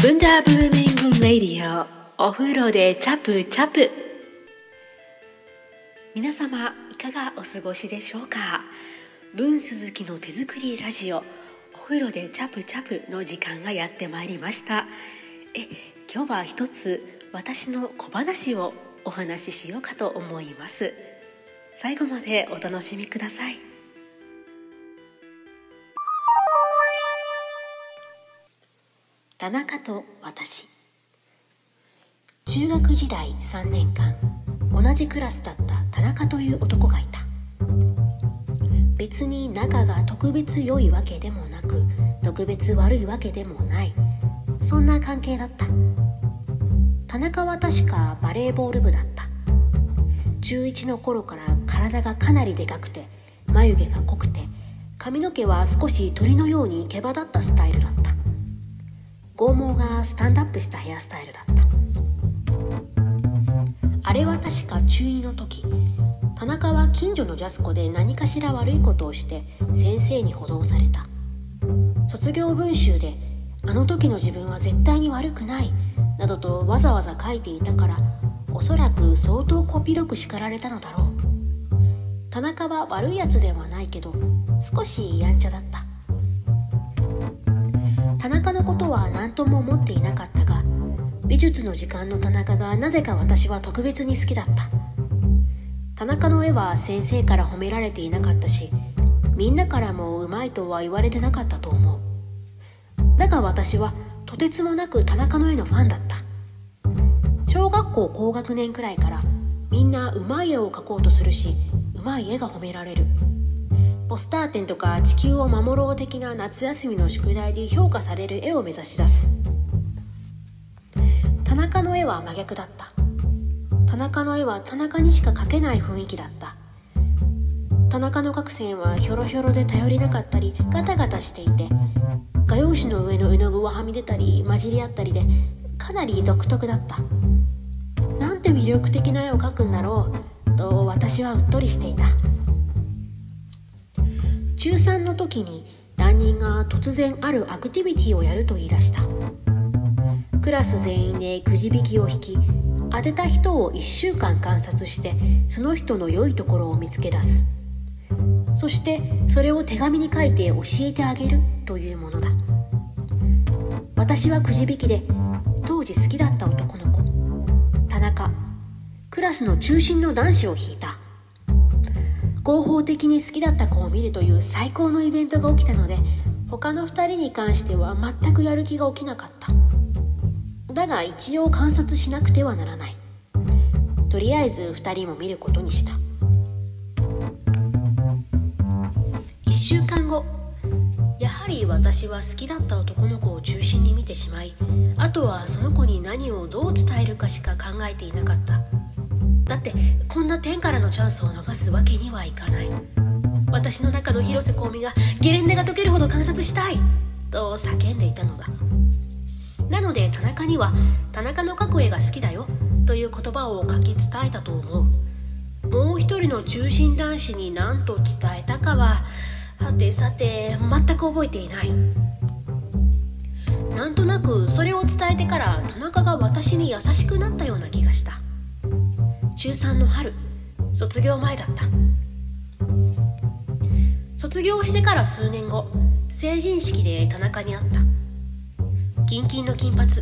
Bun the Booming Radio お風呂でチャプチャプ皆様いかがお過ごしでしょうか?文鈴木の手作りラジオお風呂でチャプチャプの時間がやってまいりましたえ今日は一つ私の小話をお話ししようかと思います最後までお楽しみください田中と私。中学時代3年間同じクラスだった田中という男がいた。別に仲が特別良いわけでもなく特別悪いわけでもない。そんな関係だった。田中は確かバレーボール部だった。中1の頃から体がかなりでかくて眉毛が濃くて髪の毛は少し鳥のように毛羽立ったスタイルだった。剛毛がスタンドアップしたヘアスタイルだった。あれは確か中2の時田中は近所のジャスコで何かしら悪いことをして先生に補導された。卒業文集で「あの時の自分は絶対に悪くない」などとわざわざ書いていたからおそらく相当こぴどく叱られたのだろう。田中は悪いやつではないけど少しやんちゃだった。田中のことは何とも思っていなかったが美術の時間の田中がなぜか私は特別に好きだった。田中の絵は先生から褒められていなかったしみんなからもうまいとは言われてなかったと思う。だが私はとてつもなく田中の絵のファンだった。小学校高学年くらいからみんなうまい絵を描こうとするしうまい絵が褒められる。ポスター展とか地球を守ろう的な夏休みの宿題で評価される絵を目指し出す。田中の絵は真逆だった。田中の絵は田中にしか描けない雰囲気だった。田中の描く線はひょろひょろで頼りなかったりガタガタしていて画用紙の上の絵の具ははみ出たり混じり合ったりでかなり独特だった。なんて魅力的な絵を描くんだろうと私はうっとりしていた。中3の時に担任が突然あるアクティビティをやると言い出した。クラス全員でくじ引きを引き当てた人を1週間観察してその人の良いところを見つけ出す。そしてそれを手紙に書いて教えてあげるというものだ。私はくじ引きで当時好きだった男の子。田中クラスの中心の男子を引いた。合法的に好きだった子を見るという最高のイベントが起きたので他の2人に関しては全くやる気が起きなかった。だが一応観察しなくてはならない。とりあえず2人も見ることにした。1週間後やはり私は好きだった男の子を中心に見てしまいあとはその子に何をどう伝えるかしか考えていなかった。だってこんな天からのチャンスを逃すわけにはいかない。私の中の広瀬香美がゲレンデが解けるほど観察したい。と叫んでいたのだ。なので田中には田中の描く絵が好きだよ。という言葉を書き伝えたと思う。もう一人の中心男子に何と伝えたかははてさて全く覚えていない。なんとなくそれを伝えてから田中が私に優しくなったような気がした。中3の春卒業前だった。卒業してから数年後成人式で田中に会った。キンキンの金髪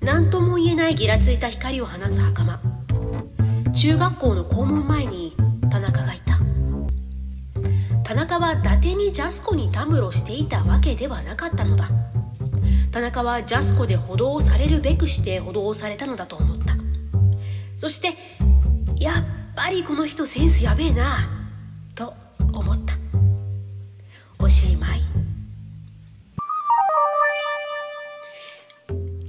何とも言えないギラついた光を放つ袴。中学校の校門前に田中がいた。田中は伊達にジャスコにたむろしていたわけではなかったのだ。田中はジャスコで補導されるべくして補導されたのだと思った。そしてやっぱりこの人センスやべえな。と思った。おしまい。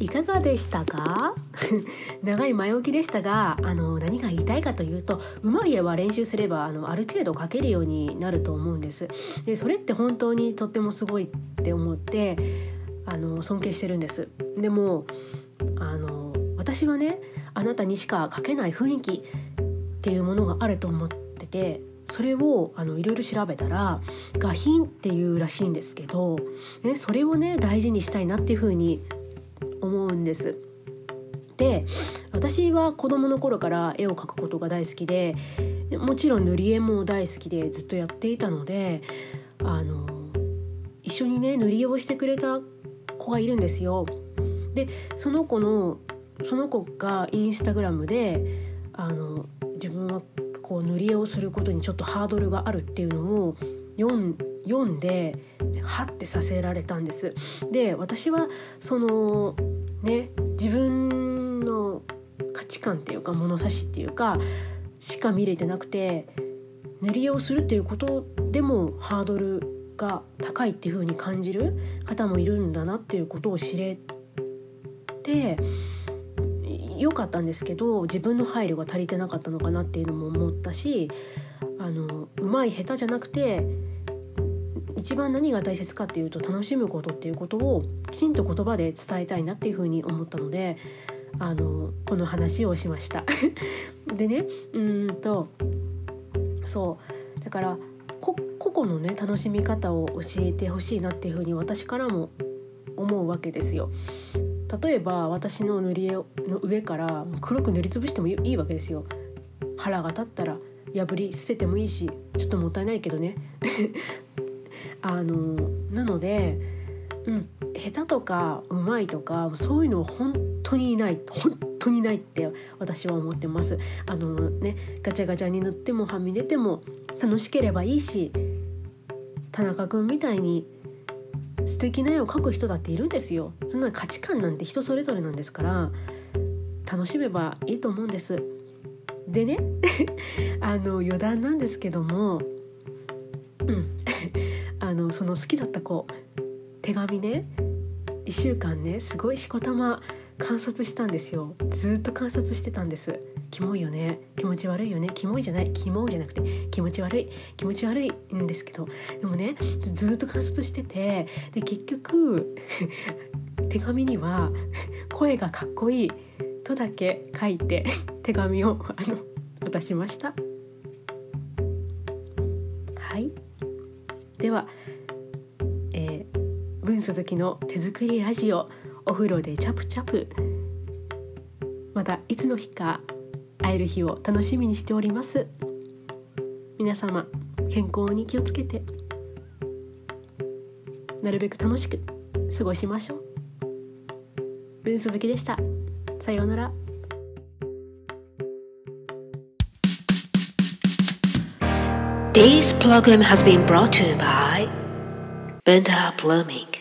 いかがでしたか？長い前置きでしたがあの何が言いたいかというとうまい絵は練習すればあのある程度描けるようになると思うんです。でそれって本当にとってもすごいって思ってあの尊敬してるんです。でもあの私はねあなたにしか描けない雰囲気っていうものがあると思っててそれをあのいろいろ調べたら画品っていうらしいんですけど、ね、それをね大事にしたいなっていうふうに思うんです。で私は子供の頃から絵を描くことが大好きでもちろん塗り絵も大好きでずっとやっていたのであの一緒にね塗り絵をしてくれた子がいるんですよ。でその子のその子がインスタグラムであのこう塗り絵をすることにちょっとハードルがあるっていうのを読んではってさせられたんです。で私はそのね自分の価値観っていうか物差しっていうかしか見れてなくて塗り絵をするっていうことでもハードルが高いっていう風に感じる方もいるんだなっていうことを知れて良かったんですけど自分の配慮が足りてなかったのかなっていうのも思ったしあの上手い下手じゃなくて一番何が大切かっていうと楽しむことっていうことをきちんと言葉で伝えたいなっていうふうに思ったのであのこの話をしました でねうんとそうだから個々のね楽しみ方を教えてほしいなっていうふうに私からも思うわけですよ。例えば私の塗り絵の上から黒く塗りつぶしてもいいわけですよ。腹が立ったら破り捨ててもいいしちょっともったいないけどね あのなので、うん、下手とかうまいとかそういうのは本当にいない本当にないって私は思ってますあのねガチャガチャに塗ってもはみ出ても楽しければいいし田中君みたいに素敵な絵を描く人だっているんですよ。そんな価値観なんて人それぞれなんですから楽しめばいいと思うんです。でね あの余談なんですけどもうん。あのその好きだった子手紙ね1週間ねすごいしこたま観察したんですよ。ずっと観察してたんです。キモいよね。気持ち悪いよね。キモいじゃない。キモいじゃなくて気持ち悪い。気持ち悪いんですけど。でもねずっと観察しててで結局 手紙には「声がかっこいい」とだけ書いて 手紙をあの渡しました。はい。では、えー、文鈴木の手作りラジオ。お風呂でチャプチャプ。またいつの日か会える日を楽しみにしております。皆様健康に気をつけて。なるべく楽しく過ごしましょう。文鈴木でした。さようなら。This program has been brought to you by Benta Blooming